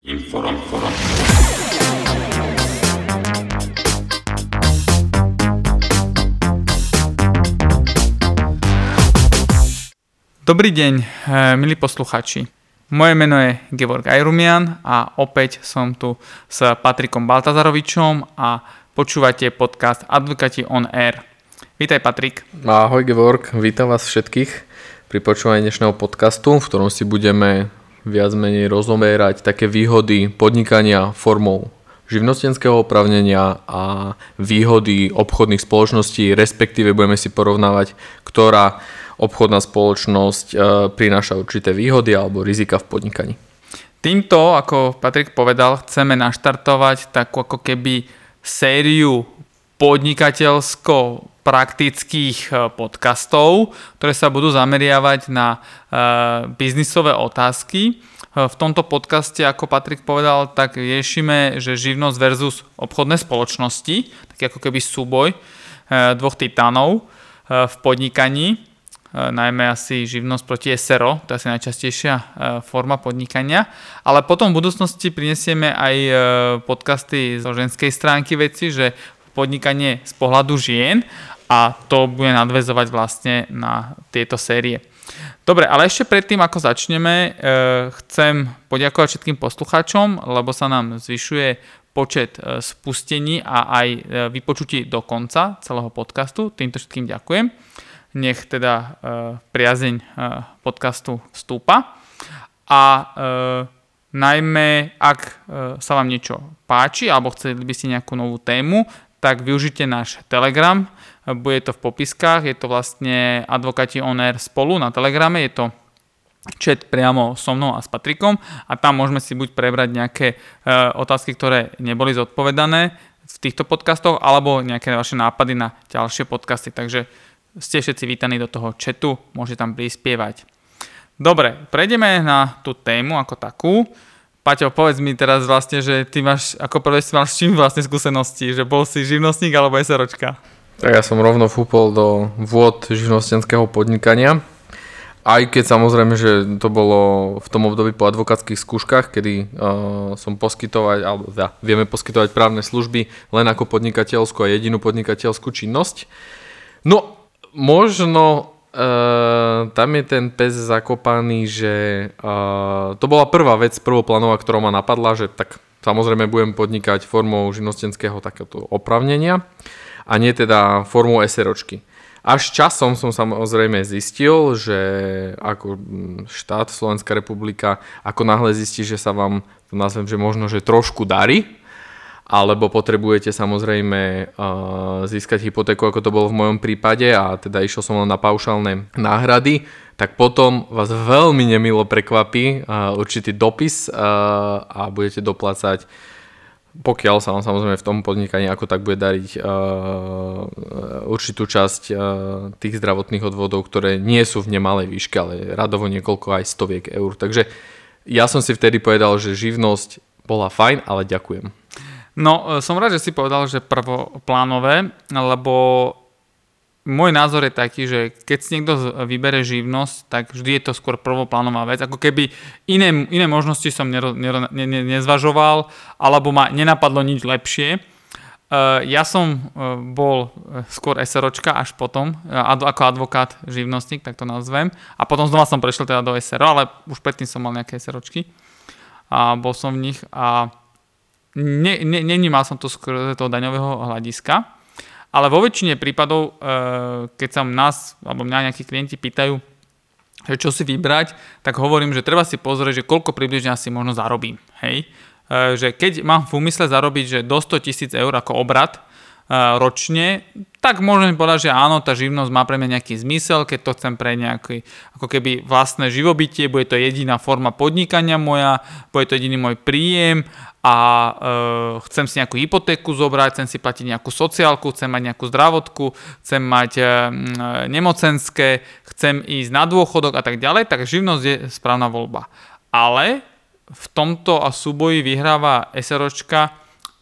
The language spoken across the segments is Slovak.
Inform, inform. Dobrý deň, eh, milí posluchači. Moje meno je Georg Ajrumian a opäť som tu s Patrikom Baltazarovičom a počúvate podcast Advokáti on Air. Vítaj Patrik. Ahoj Georg, vítam vás všetkých pri počúvaní dnešného podcastu, v ktorom si budeme viac menej rozomerať také výhody podnikania formou živnostenského opravnenia a výhody obchodných spoločností, respektíve budeme si porovnávať, ktorá obchodná spoločnosť e, prináša určité výhody alebo rizika v podnikaní. Týmto, ako Patrik povedal, chceme naštartovať takú ako keby sériu podnikateľsko praktických e, podcastov, ktoré sa budú zameriavať na e, biznisové otázky. E, v tomto podcaste, ako Patrik povedal, tak riešime, že živnosť versus obchodné spoločnosti, taký ako keby súboj dvoch titánov v podnikaní, najmä asi živnosť proti SRO, to je asi najčastejšia forma podnikania, ale potom v budúcnosti prinesieme aj podcasty zo ženskej stránky veci, že podnikanie z pohľadu žien a to bude nadvezovať vlastne na tieto série. Dobre, ale ešte predtým, ako začneme, e, chcem poďakovať všetkým poslucháčom, lebo sa nám zvyšuje počet e, spustení a aj e, vypočutí do konca celého podcastu. Týmto všetkým ďakujem. Nech teda priazeň podcastu stúpa. A najmä, ak sa vám niečo páči alebo chceli by ste nejakú novú tému, tak využite náš Telegram, bude to v popiskách, je to vlastne advokáti on air spolu na Telegrame, je to chat priamo so mnou a s Patrikom. A tam môžeme si buď prebrať nejaké e, otázky, ktoré neboli zodpovedané v týchto podcastoch, alebo nejaké vaše nápady na ďalšie podcasty, takže ste všetci vítaní do toho chatu, môžete tam prispievať. Dobre, prejdeme na tú tému ako takú. Paťo, povedz mi teraz vlastne, že ty máš, ako prvé si mal s čím vlastne skúsenosti, že bol si živnostník alebo SROčka? Tak ja som rovno fúpol do vôd živnostenského podnikania. Aj keď samozrejme, že to bolo v tom období po advokátskych skúškach, kedy uh, som poskytovať, alebo ja, vieme poskytovať právne služby len ako podnikateľskú a jedinú podnikateľskú činnosť. No, možno Uh, tam je ten pes zakopaný, že uh, to bola prvá vec, prvoplánová, ktorá ma napadla, že tak samozrejme budem podnikať formou živnostenského takéto opravnenia a nie teda formou SROčky. Až časom som samozrejme zistil, že ako štát Slovenská republika, ako náhle zistí, že sa vám, to nazvem, že možno, že trošku darí, alebo potrebujete samozrejme získať hypotéku, ako to bolo v mojom prípade a teda išiel som len na paušálne náhrady, tak potom vás veľmi nemilo prekvapí určitý dopis a budete doplácať pokiaľ sa vám samozrejme v tom podnikaní ako tak bude dariť uh, určitú časť uh, tých zdravotných odvodov, ktoré nie sú v nemalej výške, ale radovo niekoľko aj stoviek eur. Takže ja som si vtedy povedal, že živnosť bola fajn, ale ďakujem. No, e, som rád, že si povedal, že prvoplánové, lebo môj názor je taký, že keď si niekto vybere živnosť, tak vždy je to skôr prvoplánová vec. Ako keby iné, iné možnosti som nero, nero, ne, ne, nezvažoval, alebo ma nenapadlo nič lepšie. Uh, ja som bol skôr SROčka až potom, ako advokát, živnostník, tak to nazvem. A potom znova som prešiel teda do SRO, ale už predtým som mal nejaké SROčky. A bol som v nich a ne, ne, nenímal som to z toho daňového hľadiska, ale vo väčšine prípadov, e, keď sa nás alebo mňa nejakí klienti pýtajú, že čo si vybrať, tak hovorím, že treba si pozrieť, že koľko približne asi možno zarobím. Hej? E, že keď mám v úmysle zarobiť že do 100 tisíc eur ako obrad, ročne, tak môžem povedať, že áno, tá živnosť má pre mňa nejaký zmysel, keď to chcem pre nejaký, ako keby vlastné živobytie, bude to jediná forma podnikania moja, bude to jediný môj príjem a e, chcem si nejakú hypotéku zobrať, chcem si platiť nejakú sociálku, chcem mať nejakú zdravotku, chcem mať e, nemocenské, chcem ísť na dôchodok a tak ďalej, tak živnosť je správna voľba. Ale v tomto a súboji vyhráva SROčka,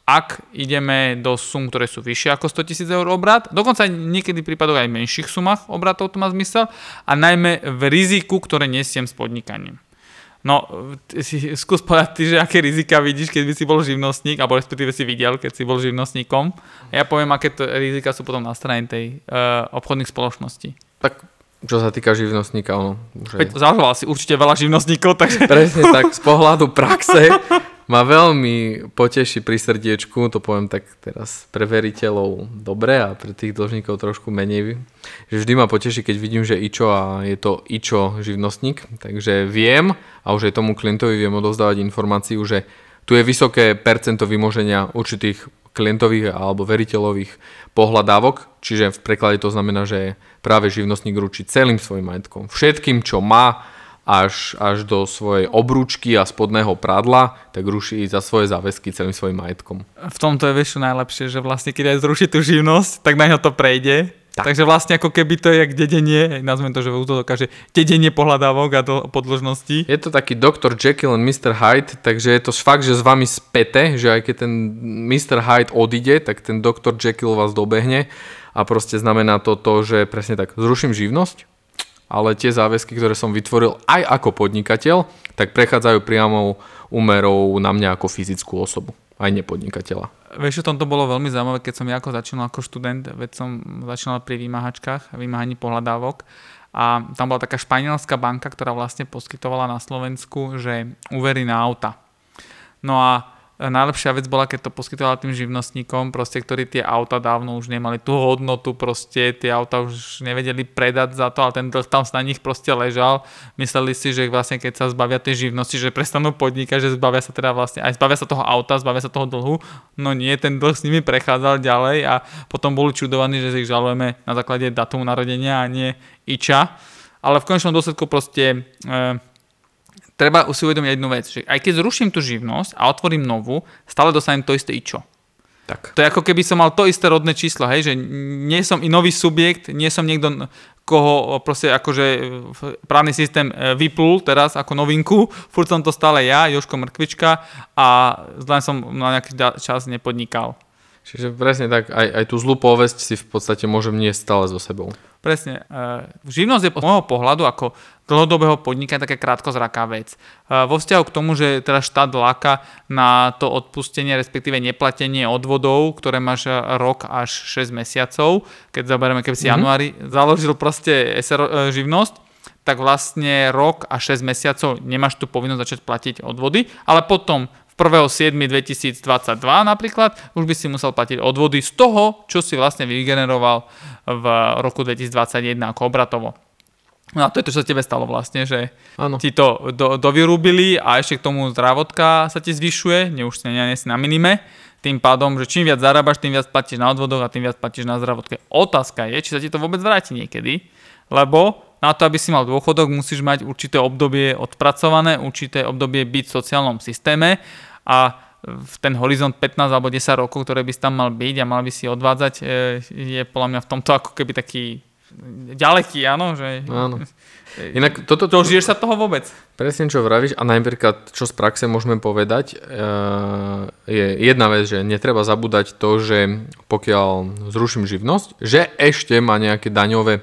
ak ideme do sum, ktoré sú vyššie ako 100 000 eur obrad, dokonca niekedy prípadov aj v menších sumách obratov to má zmysel a najmä v riziku, ktoré nesiem s podnikaním. No, si, skús povedať ty, že aké rizika vidíš, keď by si bol živnostník, alebo respektíve si videl, keď si bol živnostníkom. A ja poviem, aké to rizika sú potom na strane tej uh, obchodných spoločností. Tak čo sa týka živnostníka, ono. Že... Veď zažoval si určite veľa živnostníkov, takže... Presne tak, z pohľadu praxe ma veľmi poteší pri srdiečku, to poviem tak teraz pre veriteľov dobre a pre tých dlžníkov trošku menej, že vždy ma poteší, keď vidím, že Ičo a je to Ičo živnostník, takže viem a už aj tomu klientovi viem odovzdávať informáciu, že tu je vysoké percento vymoženia určitých klientových alebo veriteľových pohľadávok, čiže v preklade to znamená, že práve živnostník ručí celým svojim majetkom, všetkým, čo má, až, až do svojej obrúčky a spodného pradla, tak ruší za svoje záväzky celým svojim majetkom. V tomto je vieš najlepšie, že vlastne keď aj zruší tú živnosť, tak na ňo to prejde. Tak. Takže vlastne ako keby to je jak dedenie, nazvem to, že to dokáže dedenie pohľadávok a do podložnosti. Je to taký Dr. Jekyll and Mr. Hyde, takže je to fakt, že s vami späte, že aj keď ten Mr. Hyde odíde, tak ten Dr. Jekyll vás dobehne a proste znamená to to, že presne tak, zruším živnosť, ale tie záväzky, ktoré som vytvoril aj ako podnikateľ, tak prechádzajú priamou úmerou na mňa ako fyzickú osobu, aj nepodnikateľa. Vieš, o tom to bolo veľmi zaujímavé, keď som ja ako začínal ako študent, veď som začínal pri vymáhačkách, vymáhaní pohľadávok a tam bola taká španielská banka, ktorá vlastne poskytovala na Slovensku, že úvery na auta. No a najlepšia vec bola, keď to poskytovala tým živnostníkom, proste, ktorí tie auta dávno už nemali tú hodnotu, proste tie auta už nevedeli predať za to, ale ten dlh tam na nich proste ležal. Mysleli si, že vlastne keď sa zbavia tej živnosti, že prestanú podnikať, že zbavia sa teda vlastne, aj zbavia sa toho auta, zbavia sa toho dlhu, no nie, ten dlh s nimi prechádzal ďalej a potom boli čudovaní, že ich žalujeme na základe datumu narodenia a nie iča. Ale v konečnom dôsledku proste e, treba si uvedomiť jednu vec, že aj keď zruším tú živnosť a otvorím novú, stále dostanem to isté ičo. Tak. To je ako keby som mal to isté rodné číslo, hej, že nie som i nový subjekt, nie som niekto, koho proste akože právny systém e, vyplul teraz ako novinku, furt som to stále ja, Joško Mrkvička a len som na nejaký čas nepodnikal. Čiže presne tak, aj, aj tú zlú povesť si v podstate môžem niesť stále so sebou. Presne. E, živnosť je z môjho pohľadu ako dlhodobého podnika taká krátkozraká vec. E, vo vzťahu k tomu, že teda štát láka na to odpustenie, respektíve neplatenie odvodov, ktoré máš rok až 6 mesiacov, keď zoberieme, keby si mm-hmm. januári založil proste SR živnosť, tak vlastne rok a 6 mesiacov nemáš tu povinnosť začať platiť odvody, ale potom 1.7.2022 napríklad, už by si musel platiť odvody z toho, čo si vlastne vygeneroval v roku 2021 ako obratovo. No a to je to, čo sa tebe stalo vlastne, že ano. ti to do, dovyrúbili a ešte k tomu zdravotka sa ti zvyšuje, ne už si na minime, tým pádom, že čím viac zarábaš, tým viac platíš na odvodoch a tým viac platíš na zdravotke. Otázka je, či sa ti to vôbec vráti niekedy, lebo na to, aby si mal dôchodok, musíš mať určité obdobie odpracované, určité obdobie byť v sociálnom systéme a v ten horizont 15 alebo 10 rokov, ktoré by si tam mal byť a mal by si odvádzať, e, je podľa mňa v tomto ako keby taký ďaleký, áno? Že... Áno. Inak toto... To žiješ sa toho vôbec? Presne čo vravíš a napríklad čo z praxe môžeme povedať e, je jedna vec, že netreba zabúdať to, že pokiaľ zruším živnosť, že ešte má nejaké daňové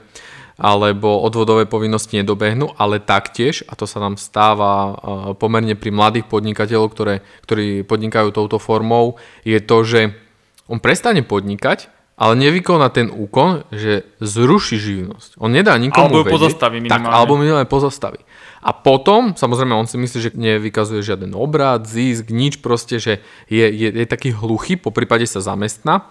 alebo odvodové povinnosti nedobehnú, ale taktiež, a to sa nám stáva pomerne pri mladých podnikateľov, ktoré, ktorí podnikajú touto formou, je to, že on prestane podnikať, ale nevykoná ten úkon, že zruší živnosť. On nedá nikomu Alebo ju pozastaví minimálne. Tak, alebo minimálne pozastaví. A potom, samozrejme, on si myslí, že nevykazuje žiaden obrad, zisk, nič proste, že je, je, je taký hluchý, po prípade sa zamestná.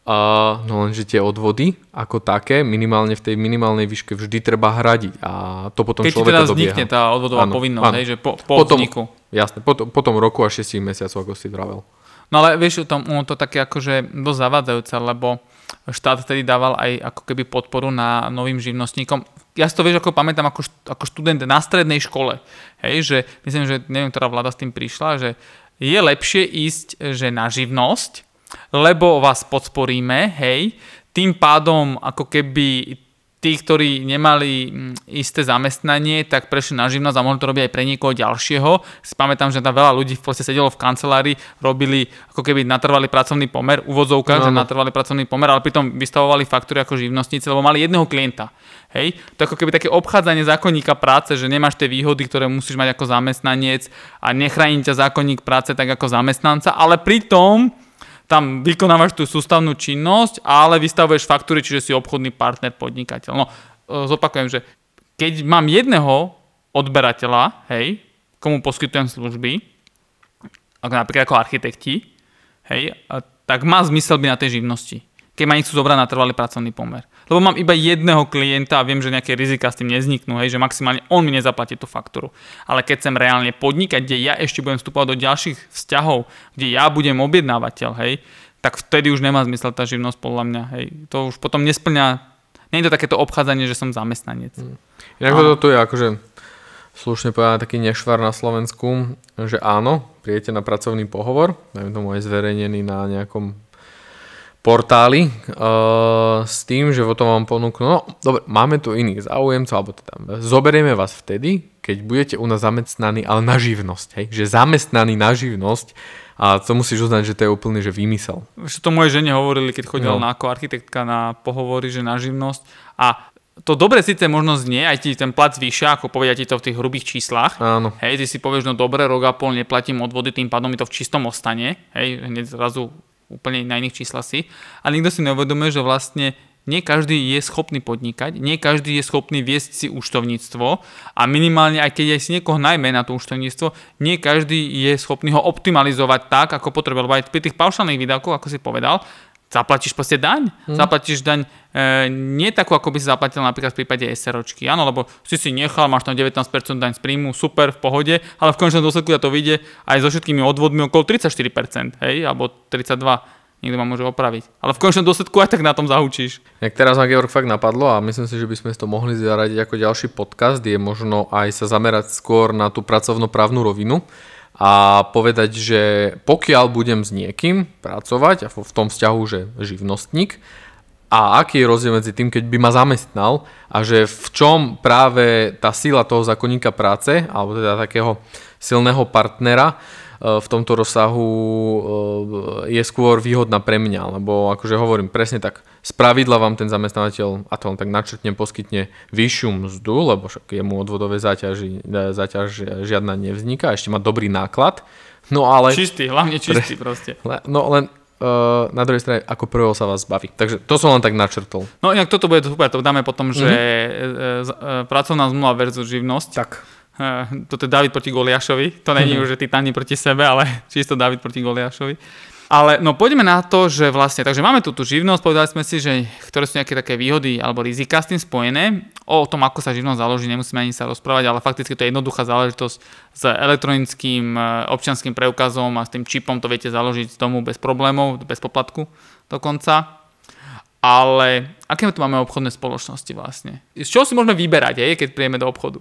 Uh, no lenže tie odvody ako také, minimálne v tej minimálnej výške vždy treba hradiť a to potom Keď človeka teda vznikne tá odvodová áno, povinnosť, áno. Hej, že po, po potom, vzniku. Jasne, po, po tom roku a 6 mesiacov, ako si vravel. No ale vieš, to, ono to také akože dosť zavádzajúce, lebo štát vtedy dával aj ako keby podporu na novým živnostníkom. Ja si to vieš, ako pamätám ako, ako študent na strednej škole. Hej, že myslím, že neviem, ktorá vláda s tým prišla, že je lepšie ísť že na živnosť, lebo vás podporíme, hej, tým pádom ako keby tí, ktorí nemali mm, isté zamestnanie, tak prešli na živnosť a mohli to robiť aj pre niekoho ďalšieho. Si pamätám, že tam veľa ľudí v podstate sedelo v kancelárii, robili ako keby natrvali pracovný pomer, uvozovka, no, že natrvali pracovný pomer, ale pritom vystavovali faktúry ako živnostníci, lebo mali jedného klienta. Hej? To ako keby také obchádzanie zákonníka práce, že nemáš tie výhody, ktoré musíš mať ako zamestnanec a nechráni ťa zákonník práce tak ako zamestnanca, ale pritom tam vykonávaš tú sústavnú činnosť, ale vystavuješ faktúry, čiže si obchodný partner, podnikateľ. No, e, zopakujem, že keď mám jedného odberateľa, hej, komu poskytujem služby, ako napríklad ako architekti, hej, tak má zmysel byť na tej živnosti keď ma nechcú zobrať na trvalý pracovný pomer. Lebo mám iba jedného klienta a viem, že nejaké rizika s tým nezniknú, hej, že maximálne on mi nezaplatí tú faktúru. Ale keď chcem reálne podnikať, kde ja ešte budem vstupovať do ďalších vzťahov, kde ja budem objednávateľ, hej, tak vtedy už nemá zmysel tá živnosť podľa mňa. Hej. To už potom nesplňa, nie je to takéto obchádzanie, že som zamestnanec. Mm. Inak to tu je akože slušne povedané taký nešvar na Slovensku, že áno, prijete na pracovný pohovor, dajme tomu aj zverejnený na nejakom portály uh, s tým, že potom vám ponúknú, no dobre, máme tu iných záujemcov, alebo teda zoberieme vás vtedy, keď budete u nás zamestnaní, ale na živnosť, hej? že zamestnaní na živnosť a to musíš uznať, že to je úplný že vymysel. Že to moje žene hovorili, keď chodila no. na ako architektka na pohovory, že na živnosť a to dobre síce možno znie, aj ti ten plat zvýšia, ako povedia ti to v tých hrubých číslach. Áno. Hej, ty si povieš, no dobre, rok a pol neplatím odvody, tým pádom mi to v čistom ostane. Hej, hneď zrazu úplne na iných číslach si. A nikto si neuvedomuje, že vlastne nie každý je schopný podnikať, nie každý je schopný viesť si účtovníctvo a minimálne aj keď aj si niekoho najmä na to účtovníctvo, nie každý je schopný ho optimalizovať tak, ako potrebuje. Lebo aj pri tých paušálnych výdavkoch, ako si povedal, zaplatíš proste daň. Hmm. Zaplatíš daň e, nie takú, ako by si zaplatil napríklad v prípade SROčky. Áno, lebo si si nechal, máš tam 19% daň z príjmu, super, v pohode, ale v konečnom dôsledku to vyjde aj so všetkými odvodmi okolo 34%, hej, alebo 32% niekto ma môže opraviť. Ale v konečnom dôsledku aj tak na tom zahučíš. Jak teraz ma Georg fakt napadlo a myslím si, že by sme to mohli zaradiť ako ďalší podcast, je možno aj sa zamerať skôr na tú pracovnoprávnu rovinu a povedať, že pokiaľ budem s niekým pracovať a v tom vzťahu, že živnostník, a aký je rozdiel medzi tým, keď by ma zamestnal a že v čom práve tá sila toho zákonníka práce, alebo teda takého silného partnera, v tomto rozsahu eh, je skôr výhodná pre mňa, lebo akože hovorím presne tak, z pravidla vám ten zamestnávateľ, a to len tak načrtnem, poskytne vyššiu mzdu, lebo však jemu odvodové záťaž, záťaž žiadna nevzniká, ešte má dobrý náklad, no ale... Čistý, hlavne čistý pre, proste. No len uh, na druhej strane ako prvého sa vás baví. Takže to som len tak načrtol. No inak toto bude super, to dáme potom, že mm-hmm. pracovná zmluva versus živnosť. Tak toto je David proti Goliášovi. To není už, že Titani proti sebe, ale čisto David proti Goliášovi. Ale no poďme na to, že vlastne, takže máme tu tú živnosť, povedali sme si, že ktoré sú nejaké také výhody alebo rizika s tým spojené. O tom, ako sa živnosť založí, nemusíme ani sa rozprávať, ale fakticky to je jednoduchá záležitosť s elektronickým e, občianským preukazom a s tým čipom to viete založiť z domu bez problémov, bez poplatku dokonca. Ale aké tu máme obchodné spoločnosti vlastne? Z čoho si môžeme vyberať, aj, keď príjeme do obchodu?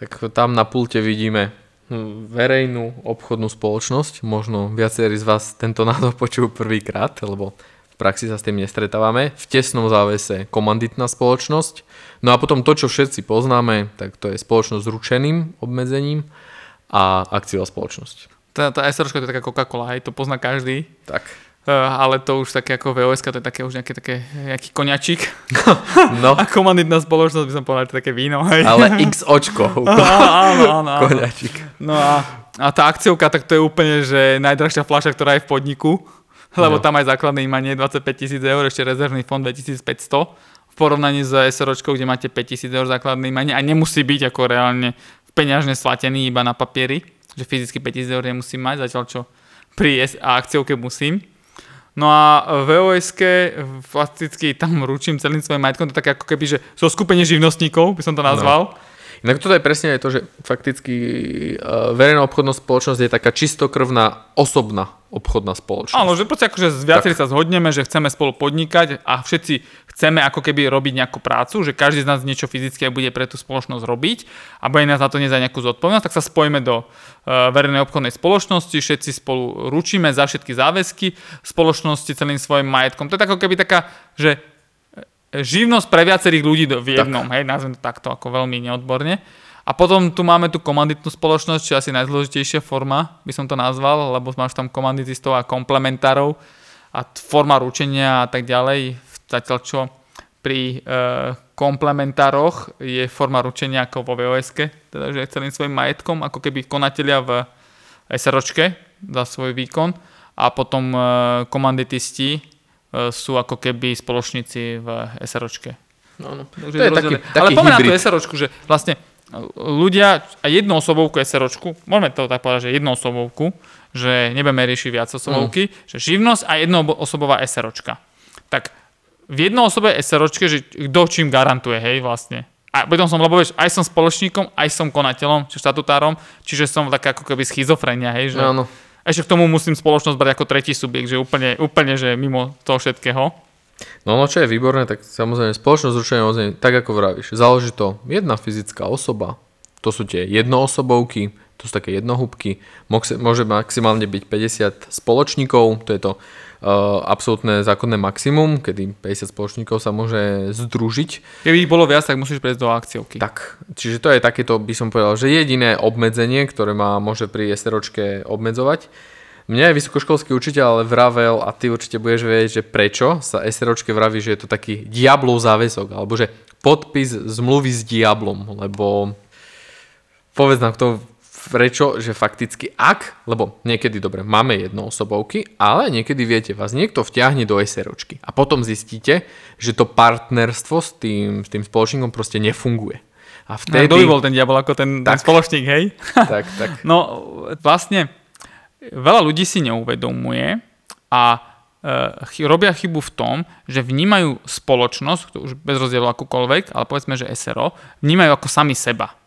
Tak tam na pulte vidíme hm, verejnú obchodnú spoločnosť. Možno viacerí z vás tento názov počujú prvýkrát, lebo v praxi sa s tým nestretávame. V tesnom závese komanditná spoločnosť. No a potom to, čo všetci poznáme, tak to je spoločnosť s ručeným obmedzením a akciová spoločnosť. Tá, tá SROčka to je taká Coca-Cola, hej, to pozná každý. Tak. Uh, ale to už také ako VOS, to je také už nejaké také, nejaký koňačik. No. A komanditná spoločnosť by som povedal, také víno. Hej. Ale x očko. áno, áno, áno. Koňačik. No a, a tá akciovka, tak to je úplne, že najdrahšia fľaša, ktorá je v podniku. Lebo no. tam aj základné imanie 25 tisíc eur, ešte rezervný fond 2500 v porovnaní s SROčkou, kde máte 5000 eur základné imanie a nemusí byť ako reálne peňažne slatený iba na papieri, že fyzicky 5000 eur nemusím mať, zatiaľ čo pri akciovke musím. No a v os fakticky tam ručím celým svojim majetkom, to také ako keby, že zo skupenie živnostníkov by som to nazval. No. Inak toto je presne aj to, že fakticky uh, verejná obchodná spoločnosť je taká čistokrvná osobná obchodná spoločnosť. Áno, že proste akože viacerí sa zhodneme, že chceme spolu podnikať a všetci chceme ako keby robiť nejakú prácu, že každý z nás niečo fyzické bude pre tú spoločnosť robiť a bude nás za to nezať nejakú zodpovednosť, tak sa spojíme do uh, verejnej obchodnej spoločnosti, všetci spolu ručíme za všetky záväzky spoločnosti celým svojim majetkom. To je ako keby taká, že živnosť pre viacerých ľudí v jednom, hej, nazvem to takto ako veľmi neodborne. A potom tu máme tú komanditnú spoločnosť, čo je asi najdôležitejšia forma, by som to nazval, lebo máš tam komanditistov a komplementárov a forma ručenia a tak ďalej. Zatiaľ čo pri e, komplementároch je forma ručenia ako vo vos teda že celým svojim majetkom, ako keby konatelia v SROčke za svoj výkon a potom e, komanditisti sú ako keby spoločníci v SROčke. No, no. Takže To je taký, taký Ale tú hybrid. SROčku, že vlastne ľudia a jednu osobovku SROčku, môžeme to tak povedať, že jednu osobovku, že nebudeme riešiť viac osobovky, Mm. že živnosť a jednoosobová SROčka. Tak v jednoosobe SROčke, že kto čím garantuje, hej, vlastne. A potom som, lebo vieš, aj som spoločníkom, aj som konateľom, či štatutárom, čiže som taká ako keby schizofrenia, hej, že Áno. Ešte k tomu musím spoločnosť brať ako tretí subjekt, že úplne, úplne že mimo toho všetkého. No, no čo je výborné, tak samozrejme spoločnosť ručenia odzenia, tak ako vravíš, záleží to jedna fyzická osoba, to sú tie jednoosobovky, to sú také jednohúbky, môže maximálne byť 50 spoločníkov, to je to absolútne zákonné maximum, kedy 50 spoločníkov sa môže združiť. Keby ich bolo viac, tak musíš prejsť do akciovky. Tak, čiže to je takéto, by som povedal, že jediné obmedzenie, ktoré ma môže pri SROčke obmedzovať. Mňa je vysokoškolský učiteľ ale vravel, a ty určite budeš vedieť, že prečo sa SROčke vraví, že je to taký diablov záväzok, alebo že podpis zmluvy s diablom, lebo povedz nám to prečo, že fakticky ak, lebo niekedy dobre, máme jednoosobovky, ale niekedy viete, vás niekto vťahne do SROčky a potom zistíte, že to partnerstvo s tým, s tým spoločníkom proste nefunguje. A Vtedy... vtedy... Kto by bol ten diabol ako ten, ten Tak. spoločník, hej? tak, tak. No vlastne veľa ľudí si neuvedomuje a e, robia chybu v tom, že vnímajú spoločnosť, už bez rozdielu akúkoľvek, ale povedzme, že SRO, vnímajú ako sami seba.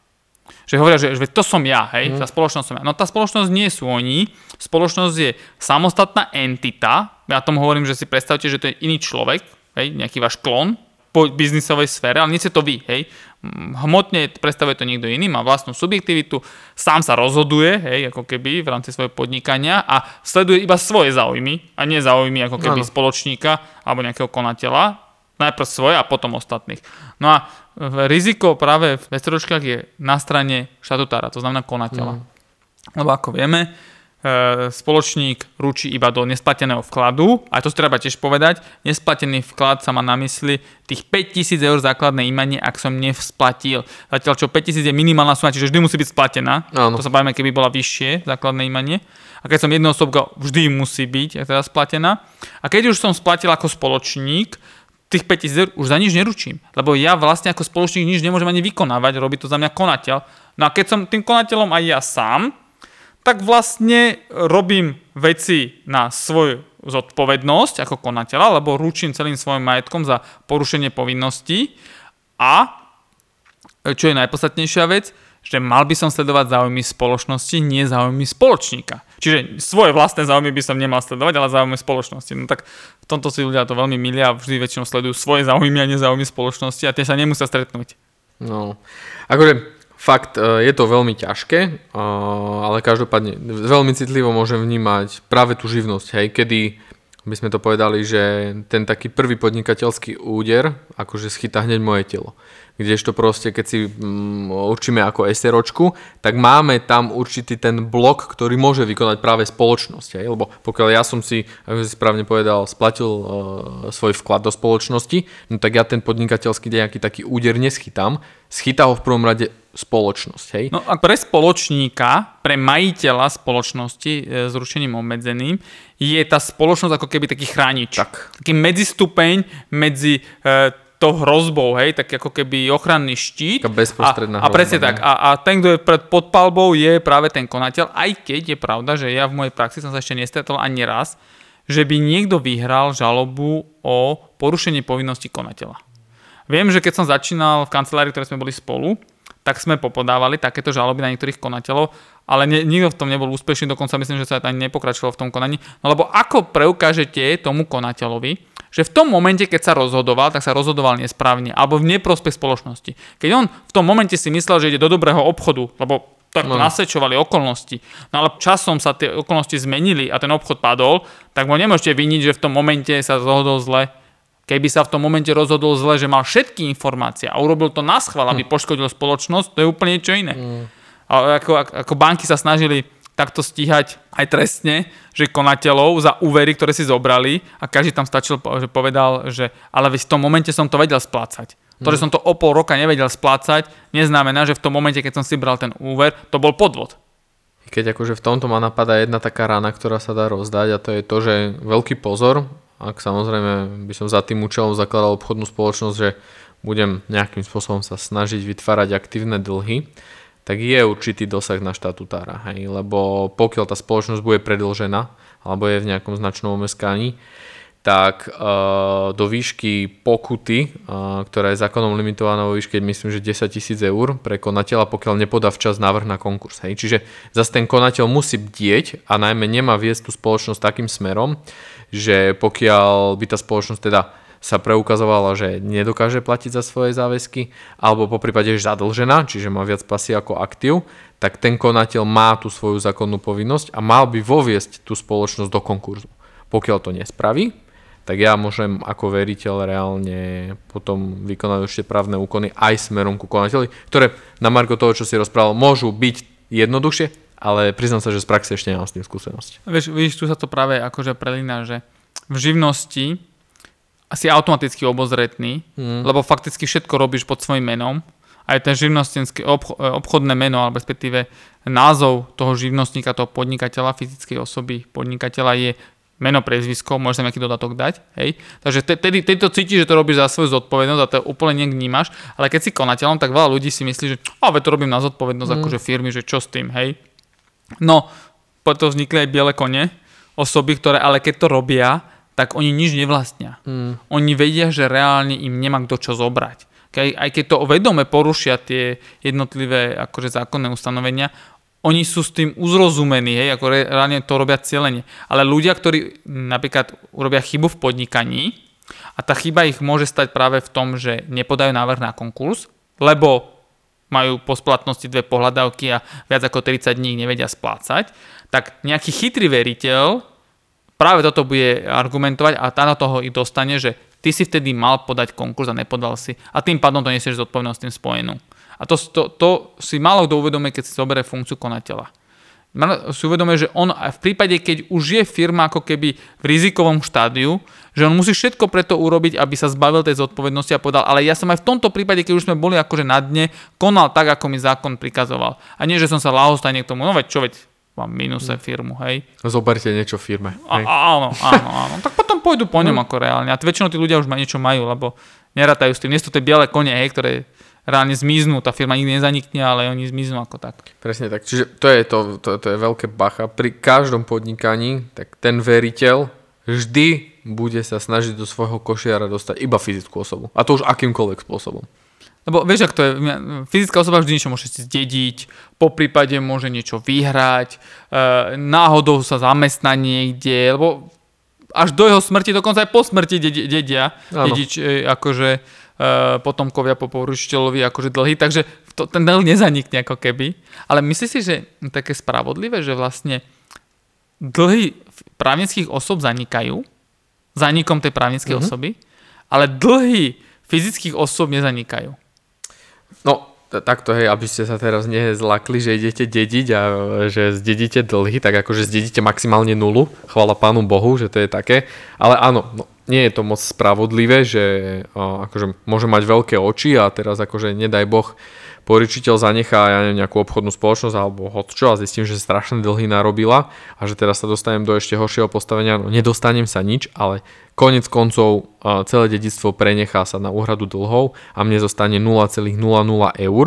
Že hovoria, že, že to som ja, hej, tá spoločnosť som ja. No tá spoločnosť nie sú oni, spoločnosť je samostatná entita, ja tomu hovorím, že si predstavte, že to je iný človek, hej, nejaký váš klon po biznisovej sfére, ale nie ste to vy, hej. Mm, Hmotne predstavuje to niekto iný, má vlastnú subjektivitu, sám sa rozhoduje, hej, ako keby v rámci svojho podnikania a sleduje iba svoje záujmy a nie záujmy ako keby Áno. spoločníka alebo nejakého konateľa, najprv svoje a potom ostatných. No a riziko práve v SROčkách je na strane štatutára, to znamená konateľa. Lebo ako vieme, e, spoločník ručí iba do nesplateného vkladu, a to si treba tiež povedať, nesplatený vklad sa má na mysli tých 5000 eur základné imanie, ak som nevsplatil. Zatiaľ čo 5000 je minimálna suma, čiže vždy musí byť splatená. Áno. To sa bavíme, keby bola vyššie základné imanie. A keď som jednoosobka, vždy musí byť teda splatená. A keď už som splatil ako spoločník, tých 5000 eur už za nič neručím. Lebo ja vlastne ako spoločník nič nemôžem ani vykonávať, robí to za mňa konateľ. No a keď som tým konateľom aj ja sám, tak vlastne robím veci na svoju zodpovednosť ako konateľa, lebo ručím celým svojim majetkom za porušenie povinností a čo je najpodstatnejšia vec, že mal by som sledovať záujmy spoločnosti, nie záujmy spoločníka. Čiže svoje vlastné záujmy by som nemal sledovať, ale záujmy spoločnosti. No tak v tomto si ľudia to veľmi milia a vždy väčšinou sledujú svoje záujmy a nie záujmy spoločnosti a tie sa nemusia stretnúť. No, akože fakt e, je to veľmi ťažké, e, ale každopádne veľmi citlivo môžem vnímať práve tú živnosť, hej, kedy by sme to povedali, že ten taký prvý podnikateľský úder akože schytá hneď moje telo. Kdežto proste, keď si mm, určíme ako SROčku, tak máme tam určitý ten blok, ktorý môže vykonať práve spoločnosť. Hej? Lebo pokiaľ ja som si, ako si správne povedal, splatil uh, svoj vklad do spoločnosti, no tak ja ten podnikateľský nejaký taký úder neschytám. Schytá ho v prvom rade spoločnosť. Hej? No a pre spoločníka, pre majiteľa spoločnosti e, s ručením obmedzeným, je tá spoločnosť ako keby taký chránič. Tak. Taký medzistupeň medzi e, tou hrozbou, hej, tak ako keby ochranný štít. Taká bezprostredná a, a presne tak. A, a ten, kto je pred podpalbou, je práve ten konateľ, aj keď je pravda, že ja v mojej praxi som sa ešte nestretol ani raz, že by niekto vyhral žalobu o porušenie povinnosti konateľa. Viem, že keď som začínal v kancelárii, ktoré sme boli spolu, tak sme popodávali takéto žaloby na niektorých konateľov, ale ne, nikto v tom nebol úspešný, dokonca myslím, že sa ani nepokračovalo v tom konaní. No lebo ako preukážete tomu konateľovi, že v tom momente, keď sa rozhodoval, tak sa rozhodoval nesprávne alebo v neprospech spoločnosti. Keď on v tom momente si myslel, že ide do dobrého obchodu, lebo tak No. nasvedčovali okolnosti. No ale časom sa tie okolnosti zmenili a ten obchod padol, tak mu nemôžete viniť, že v tom momente sa rozhodol zle. Keby sa v tom momente rozhodol zle, že mal všetky informácie a urobil to na schvál, aby poškodil spoločnosť, to je úplne niečo iné. Mm. A ako, ako banky sa snažili takto stíhať aj trestne, že konateľov za úvery, ktoré si zobrali a každý tam stačil, že povedal, že ale v tom momente som to vedel splácať. To, že som to o pol roka nevedel splácať, neznamená, že v tom momente, keď som si bral ten úver, to bol podvod. Keď akože v tomto ma napadá jedna taká rana, ktorá sa dá rozdať a to je to, že veľký pozor, ak samozrejme by som za tým účelom zakladal obchodnú spoločnosť, že budem nejakým spôsobom sa snažiť vytvárať aktívne dlhy, tak je určitý dosah na štatutára, hej, lebo pokiaľ tá spoločnosť bude predlžená alebo je v nejakom značnom omeskaní, tak uh, do výšky pokuty, uh, ktorá je zákonom limitovaná vo výške, myslím, že 10 tisíc eur pre konateľa, pokiaľ nepodá včas návrh na konkurs. Hej. Čiže zase ten konateľ musí bdieť a najmä nemá viesť tú spoločnosť takým smerom, že pokiaľ by tá spoločnosť teda sa preukazovala, že nedokáže platiť za svoje záväzky, alebo po prípade je zadlžená, čiže má viac pasy ako aktív, tak ten konateľ má tú svoju zákonnú povinnosť a mal by voviesť tú spoločnosť do konkurzu. Pokiaľ to nespraví, tak ja môžem ako veriteľ reálne potom vykonať ešte právne úkony aj smerom ku konateľi, ktoré na marko toho, čo si rozprával, môžu byť jednoduchšie, ale priznám sa, že z praxe ešte nemám s tým skúsenosť. Vieš, vidíš, tu sa to práve akože prelína, že v živnosti asi automaticky obozretný, mm. lebo fakticky všetko robíš pod svojim menom. Aj ten živnostenský obch- obchodné meno, alebo respektíve názov toho živnostníka, toho podnikateľa, fyzickej osoby podnikateľa je meno, prezvisko, môžeš tam nejaký dodatok dať, hej. Takže tedy, tedy to cítiš, že to robíš za svoju zodpovednosť a to úplne nevnímaš, ale keď si konateľom, tak veľa ľudí si myslí, že a to robím na zodpovednosť mm. akože firmy, že čo s tým, hej. No, preto vznikli aj biele kone, osoby, ktoré ale keď to robia, tak oni nič nevlastnia. Mm. Oni vedia, že reálne im nemá kto čo zobrať. Keď, aj keď to vedome porušia tie jednotlivé akože zákonné ustanovenia, oni sú s tým uzrozumení, hej, ako reálne to robia cieľene. Ale ľudia, ktorí napríklad urobia chybu v podnikaní a tá chyba ich môže stať práve v tom, že nepodajú návrh na konkurs, lebo majú po splatnosti dve pohľadávky a viac ako 30 dní nevedia splácať, tak nejaký chytrý veriteľ práve toto bude argumentovať a tá na toho i dostane, že ty si vtedy mal podať konkurs a nepodal si a tým pádom to nesieš zodpovednosť s tým spojenú. A to, to, to si málo kto uvedomuje, keď si zoberie funkciu konateľa. Si uvedomuje, že on v prípade, keď už je firma ako keby v rizikovom štádiu, že on musí všetko preto urobiť, aby sa zbavil tej zodpovednosti a povedal, ale ja som aj v tomto prípade, keď už sme boli akože na dne, konal tak, ako mi zákon prikazoval. A nie, že som sa lahostajne k tomu, no veď čo, veď mám minuse firmu, hej. Zoberte niečo v firme. Hej. A, áno, áno, áno. Tak potom pôjdu po ňom no. ako reálne. A väčšinou tí ľudia už niečo majú, lebo nerátajú s tým. Nie sú to tie biele kone, hej, ktoré reálne zmiznú. Tá firma nikdy nezanikne, ale oni zmiznú ako tak. Presne tak. Čiže to je, to, to, to je veľké bacha. Pri každom podnikaní, tak ten veriteľ vždy bude sa snažiť do svojho košiara dostať iba fyzickú osobu. A to už akýmkoľvek spôsobom. Lebo vieš, ak to je, fyzická osoba vždy niečo môže si zdediť, po prípade môže niečo vyhrať, e, náhodou sa zamestná niekde, lebo až do jeho smrti, dokonca aj po smrti dedia, dedič, e, akože Eh, potomkovia po poručiteľovi akože dlhy, takže to, ten dlh nezanikne ako keby. Ale myslíš si, že také spravodlivé, že vlastne dlhy právnických osob zanikajú, zanikom tej právnickej mm-hmm. osoby, ale dlhy fyzických osob nezanikajú. No, takto hej, aby ste sa teraz nezlakli, že idete dediť a že zdedíte dlhy, tak akože zdedíte maximálne nulu, chvala pánu Bohu, že to je také, ale áno, no, nie je to moc spravodlivé, že akože môže mať veľké oči a teraz akože nedaj Boh poričiteľ zanechá ja neviem, nejakú obchodnú spoločnosť alebo čo a zistím, že strašné dlhy narobila a že teraz sa dostanem do ešte horšieho postavenia, no nedostanem sa nič, ale konec koncov celé dedictvo prenechá sa na úhradu dlhov a mne zostane 0,00 eur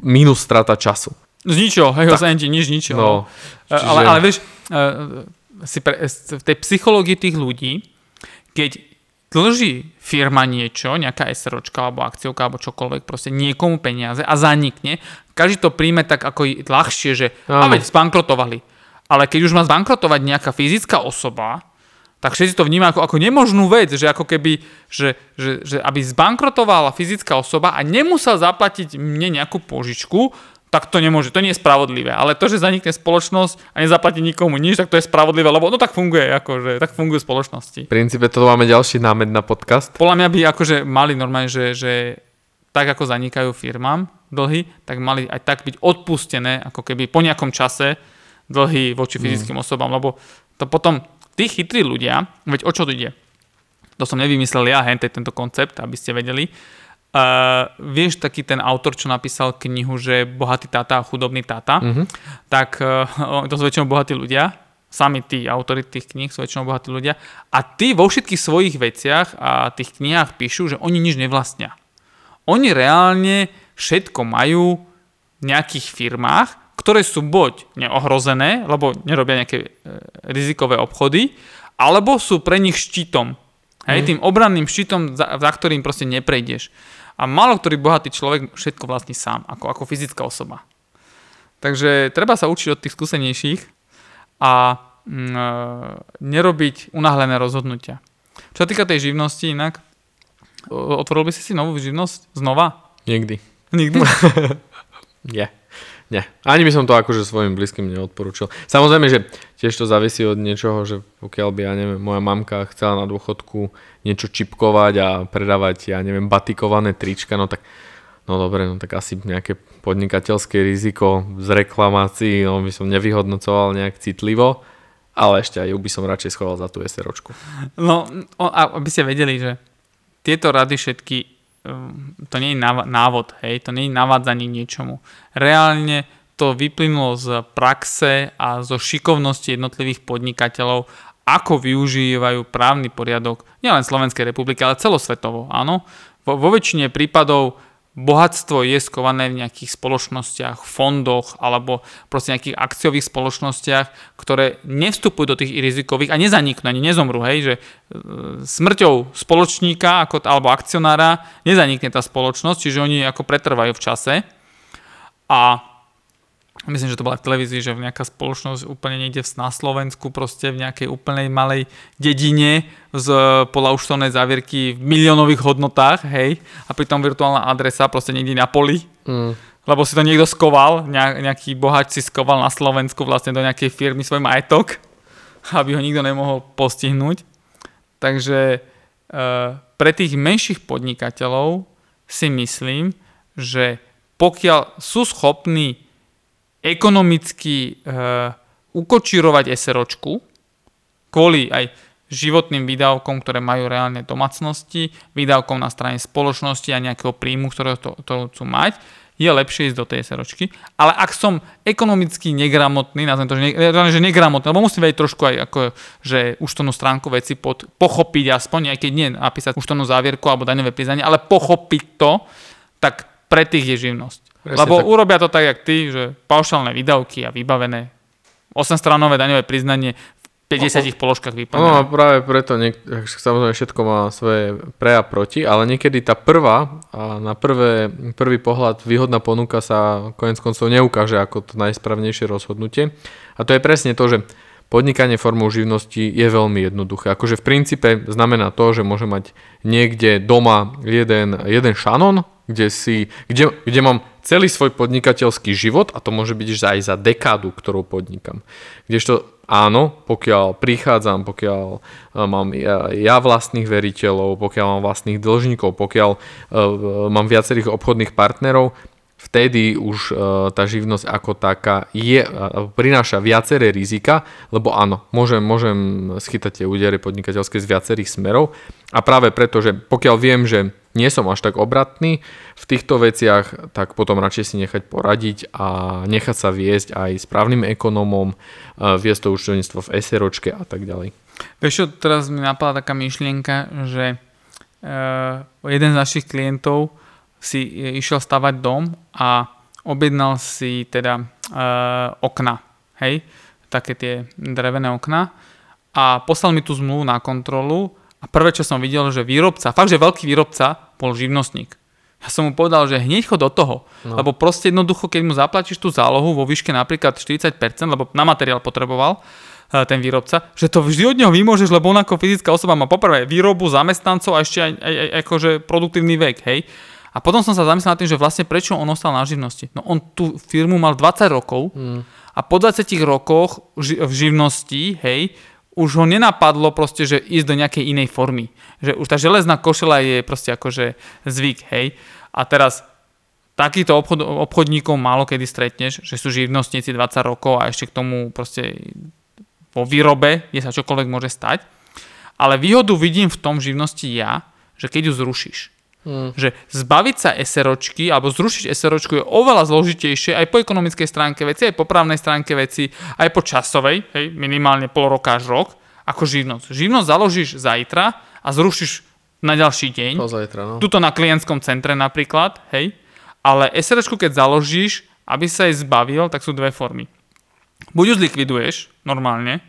minus strata času. Z ničoho, hej, ti nič, ničoho. No, čiže... ale, ale vieš, uh, si pre, v tej psychológii tých ľudí keď dlží firma niečo, nejaká SROčka alebo akciovka alebo čokoľvek, proste niekomu peniaze a zanikne, každý to príjme tak ako ľahšie, že a veď zbankrotovali. Ale keď už má zbankrotovať nejaká fyzická osoba, tak všetci to vnímajú ako, ako nemožnú vec, že ako keby, že, že, že aby zbankrotovala fyzická osoba a nemusel zaplatiť mne nejakú požičku, tak to nemôže, to nie je spravodlivé. Ale to, že zanikne spoločnosť a nezaplatí nikomu nič, tak to je spravodlivé, lebo no tak funguje, akože, tak fungujú spoločnosti. V princípe to máme ďalší námed na podcast. Podľa mňa by akože mali normálne, že, že tak ako zanikajú firmám dlhy, tak mali aj tak byť odpustené, ako keby po nejakom čase dlhy voči fyzickým mm. osobám, lebo to potom tí chytrí ľudia, veď o čo to ide? To som nevymyslel ja, hente tento koncept, aby ste vedeli. Uh, vieš, taký ten autor, čo napísal knihu, že bohatý táta a chudobný táta, mm-hmm. tak uh, to sú väčšinou bohatí ľudia, sami tí autory tých kníh sú väčšinou bohatí ľudia a tí vo všetkých svojich veciach a tých knihách píšu, že oni nič nevlastnia. Oni reálne všetko majú v nejakých firmách, ktoré sú buď neohrozené, lebo nerobia nejaké e, rizikové obchody, alebo sú pre nich štítom. Hej, mm. tým obranným štítom, za, za ktorým proste neprejdeš. A málo ktorý bohatý človek všetko vlastní sám, ako, ako fyzická osoba. Takže treba sa učiť od tých skúsenejších a mm, e, nerobiť unáhlené rozhodnutia. Čo sa týka tej živnosti inak, otvoril by si si novú živnosť znova? Nikdy. Nikdy? Nie. Nie. Ani by som to akože svojim blízkym neodporúčil. Samozrejme, že tiež to závisí od niečoho, že pokiaľ by, ja neviem, moja mamka chcela na dôchodku niečo čipkovať a predávať, ja neviem, batikované trička, no tak no dobre, no tak asi nejaké podnikateľské riziko z reklamácií, no by som nevyhodnocoval nejak citlivo, ale ešte aj ju by som radšej schoval za tú SROčku. No, aby ste vedeli, že tieto rady všetky to nie je návod, hej, to nie je navádzanie niečomu. Reálne to vyplynulo z praxe a zo šikovnosti jednotlivých podnikateľov, ako využívajú právny poriadok nielen Slovenskej republiky, ale celosvetovo, áno. Vo, vo väčšine prípadov bohatstvo je skované v nejakých spoločnostiach, fondoch alebo proste nejakých akciových spoločnostiach, ktoré nevstupujú do tých rizikových a nezaniknú, ani nezomrú, hej, že e, smrťou spoločníka ako, alebo akcionára nezanikne tá spoločnosť, čiže oni ako pretrvajú v čase. A myslím, že to bola v televízii, že v nejaká spoločnosť úplne niekde na Slovensku, proste v nejakej úplnej malej dedine z polauštovnej závierky v miliónových hodnotách, hej, a pritom virtuálna adresa proste niekde na poli. Mm. Lebo si to niekto skoval, nejaký bohač si skoval na Slovensku vlastne do nejakej firmy svoj majetok, aby ho nikto nemohol postihnúť. Takže e, pre tých menších podnikateľov si myslím, že pokiaľ sú schopní ekonomicky uh, ukočírovať SROčku kvôli aj životným výdavkom, ktoré majú reálne domácnosti, výdavkom na strane spoločnosti a nejakého príjmu, ktorého to, to chcú mať, je lepšie ísť do tej SROčky. Ale ak som ekonomicky negramotný, nazvem to, že, ne, že negramotný, lebo musím vedieť trošku aj ako, že účtovnú stránku veci pod, pochopiť aspoň, aj keď nie napísať účtovnú závierku alebo daňové priznanie, ale pochopiť to, tak pre tých je živnosť. Presne Lebo tak. urobia to tak, jak ty, že paušálne výdavky a vybavené 8-stranové daňové priznanie v 50 no, položkách vyplnené. No a práve preto, niek- samozrejme všetko má svoje pre a proti, ale niekedy tá prvá a na prvé, prvý pohľad výhodná ponuka sa konec koncov neukáže ako to najsprávnejšie rozhodnutie. A to je presne to, že podnikanie formou živnosti je veľmi jednoduché. Akože v princípe znamená to, že môže mať niekde doma jeden, jeden šanon, kde, si, kde, kde mám celý svoj podnikateľský život a to môže byť aj za dekádu, ktorú podnikam. Kdežto áno, pokiaľ prichádzam, pokiaľ e, mám ja vlastných veriteľov, pokiaľ mám vlastných dlžníkov, pokiaľ e, mám viacerých obchodných partnerov, vtedy už uh, tá živnosť ako taká je, uh, prináša viaceré rizika, lebo áno, môžem, môžem schytať tie údery podnikateľské z viacerých smerov a práve preto, že pokiaľ viem, že nie som až tak obratný v týchto veciach, tak potom radšej si nechať poradiť a nechať sa viesť aj správnym ekonomom, uh, viesť to účtovníctvo v SROčke a tak ďalej. Vieš čo, teraz mi napadla taká myšlienka, že uh, jeden z našich klientov si išiel stavať dom a objednal si teda e, okna, hej, také tie drevené okna a poslal mi tú zmluvu na kontrolu a prvé, čo som videl, že výrobca, fakt, že veľký výrobca bol živnostník. Ja som mu povedal, že hneď chod do toho, no. lebo proste jednoducho, keď mu zaplatíš tú zálohu vo výške napríklad 40%, lebo na materiál potreboval, e, ten výrobca, že to vždy od neho vymôžeš, lebo on ako fyzická osoba má poprvé výrobu zamestnancov a ešte aj, aj, aj akože produktívny vek, hej A potom som sa zamyslel nad tým, že vlastne prečo on ostal na živnosti. No on tú firmu mal 20 rokov mm. a po 20 rokoch v živnosti, hej, už ho nenapadlo proste, že ísť do nejakej inej formy. Že už tá železná košela je proste akože zvyk, hej. A teraz takýchto obchod, obchodníkov málo kedy stretneš, že sú živnostníci 20 rokov a ešte k tomu proste vo výrobe, kde sa čokoľvek môže stať. Ale výhodu vidím v tom živnosti ja, že keď ju zrušíš, Hmm. Že zbaviť sa SROčky alebo zrušiť SROčku je oveľa zložitejšie aj po ekonomickej stránke veci, aj po právnej stránke veci, aj po časovej, hej, minimálne pol roka až rok, ako živnosť. Živnosť založíš zajtra a zrušíš na ďalší deň. zajtra, no. Tuto na klientskom centre napríklad, hej. Ale SROčku keď založíš, aby sa jej zbavil, tak sú dve formy. Buď ju zlikviduješ normálne,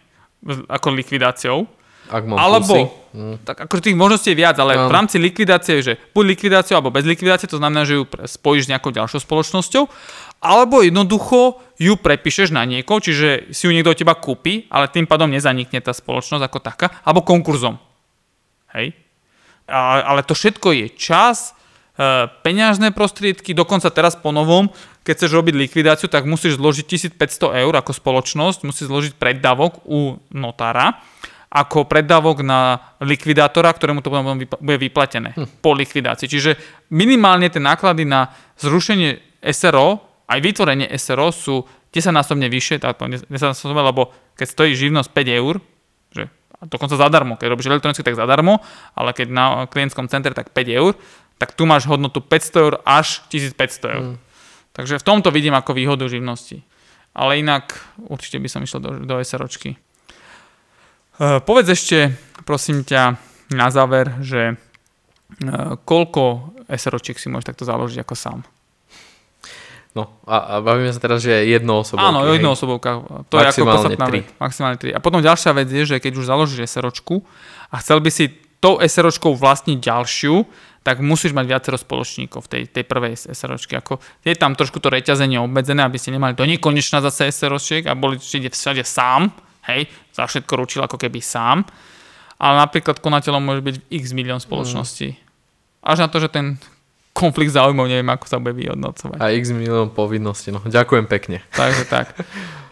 ako likvidáciou, ak mám alebo, hmm. tak akože tých možností je viac, ale no. v rámci likvidácie, že buď likvidáciou alebo bez likvidácie, to znamená, že ju spojíš s nejakou ďalšou spoločnosťou, alebo jednoducho ju prepíšeš na niekoho, čiže si ju niekto od teba kúpi, ale tým pádom nezanikne tá spoločnosť ako taká, alebo konkurzom. Hej? A, ale to všetko je čas, e, peňažné prostriedky, dokonca teraz po novom, keď chceš robiť likvidáciu, tak musíš zložiť 1500 eur ako spoločnosť, musíš zložiť preddavok u notára ako preddavok na likvidátora, ktorému to potom bude vyplatené hm. po likvidácii. Čiže minimálne tie náklady na zrušenie SRO, aj vytvorenie SRO sú 10-násobne vyššie, tak 10 lebo keď stojí živnosť 5 eur, že dokonca zadarmo, keď robíš elektronicky, tak zadarmo, ale keď na klientskom centre, tak 5 eur, tak tu máš hodnotu 500 eur až 1500 eur. Hmm. Takže v tomto vidím ako výhodu živnosti. Ale inak určite by som išiel do, do SROčky. Eh, povedz ešte, prosím ťa, na záver, že eh, koľko SROčiek si môžeš takto založiť ako sám? No a, a bavíme sa teraz, že je jedno osobovka. Áno, jedno osobovka. To je ako podstatná vec. Maximálne 3. A potom ďalšia vec je, že keď už založíš SROčku a chcel by si tou SROčkou vlastniť ďalšiu, tak musíš mať viacero spoločníkov v tej, tej prvej SROčky. Ako, je tam trošku to reťazenie obmedzené, aby ste nemali do nekonečna zase SROčiek a boli všade, všade sám, hej, za všetko ručil ako keby sám, ale napríklad konateľom môže byť x milión spoločností. Mm. Až na to, že ten konflikt záujmov neviem, ako sa bude vyhodnocovať. A x milión povinností, no ďakujem pekne. Takže tak.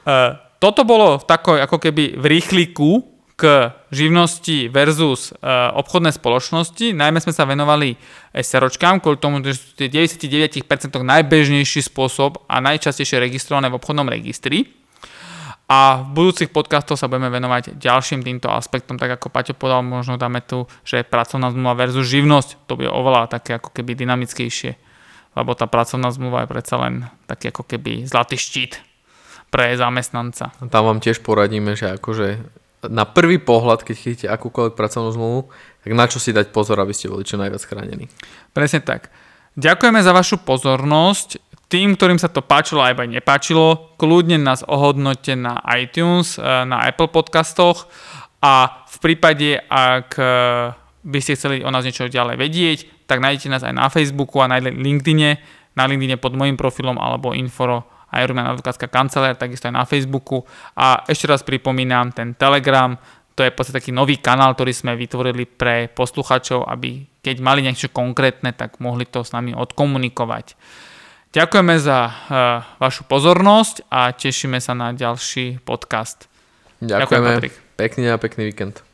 Uh, toto bolo v takoj, ako keby v rýchliku k živnosti versus uh, obchodné spoločnosti. Najmä sme sa venovali SROčkám, kvôli tomu, že sú tie 99% najbežnejší spôsob a najčastejšie registrované v obchodnom registri. A v budúcich podcastoch sa budeme venovať ďalším týmto aspektom, tak ako Paťo povedal, možno dáme tu, že pracovná zmluva versus živnosť, to bude oveľa také ako keby dynamickejšie, lebo tá pracovná zmluva je predsa len taký ako keby zlatý štít pre zamestnanca. Tam vám tiež poradíme, že akože na prvý pohľad, keď chytíte akúkoľvek pracovnú zmluvu, tak na čo si dať pozor, aby ste boli čo najviac chránení. Presne tak. Ďakujeme za vašu pozornosť tým, ktorým sa to páčilo aj nepáčilo, kľudne nás ohodnote na iTunes, eh, na Apple podcastoch a v prípade, ak eh, by ste chceli o nás niečo ďalej vedieť, tak nájdete nás aj na Facebooku a na LinkedIne, na LinkedIne pod môjim profilom alebo info aj Rumian advokátska kancelár, takisto aj na Facebooku. A ešte raz pripomínam, ten Telegram, to je v podstate taký nový kanál, ktorý sme vytvorili pre posluchačov, aby keď mali niečo konkrétne, tak mohli to s nami odkomunikovať. Ďakujeme za uh, vašu pozornosť a tešíme sa na ďalší podcast. Ďakujeme. Ďakujem, Patrik. Pekný a pekný víkend.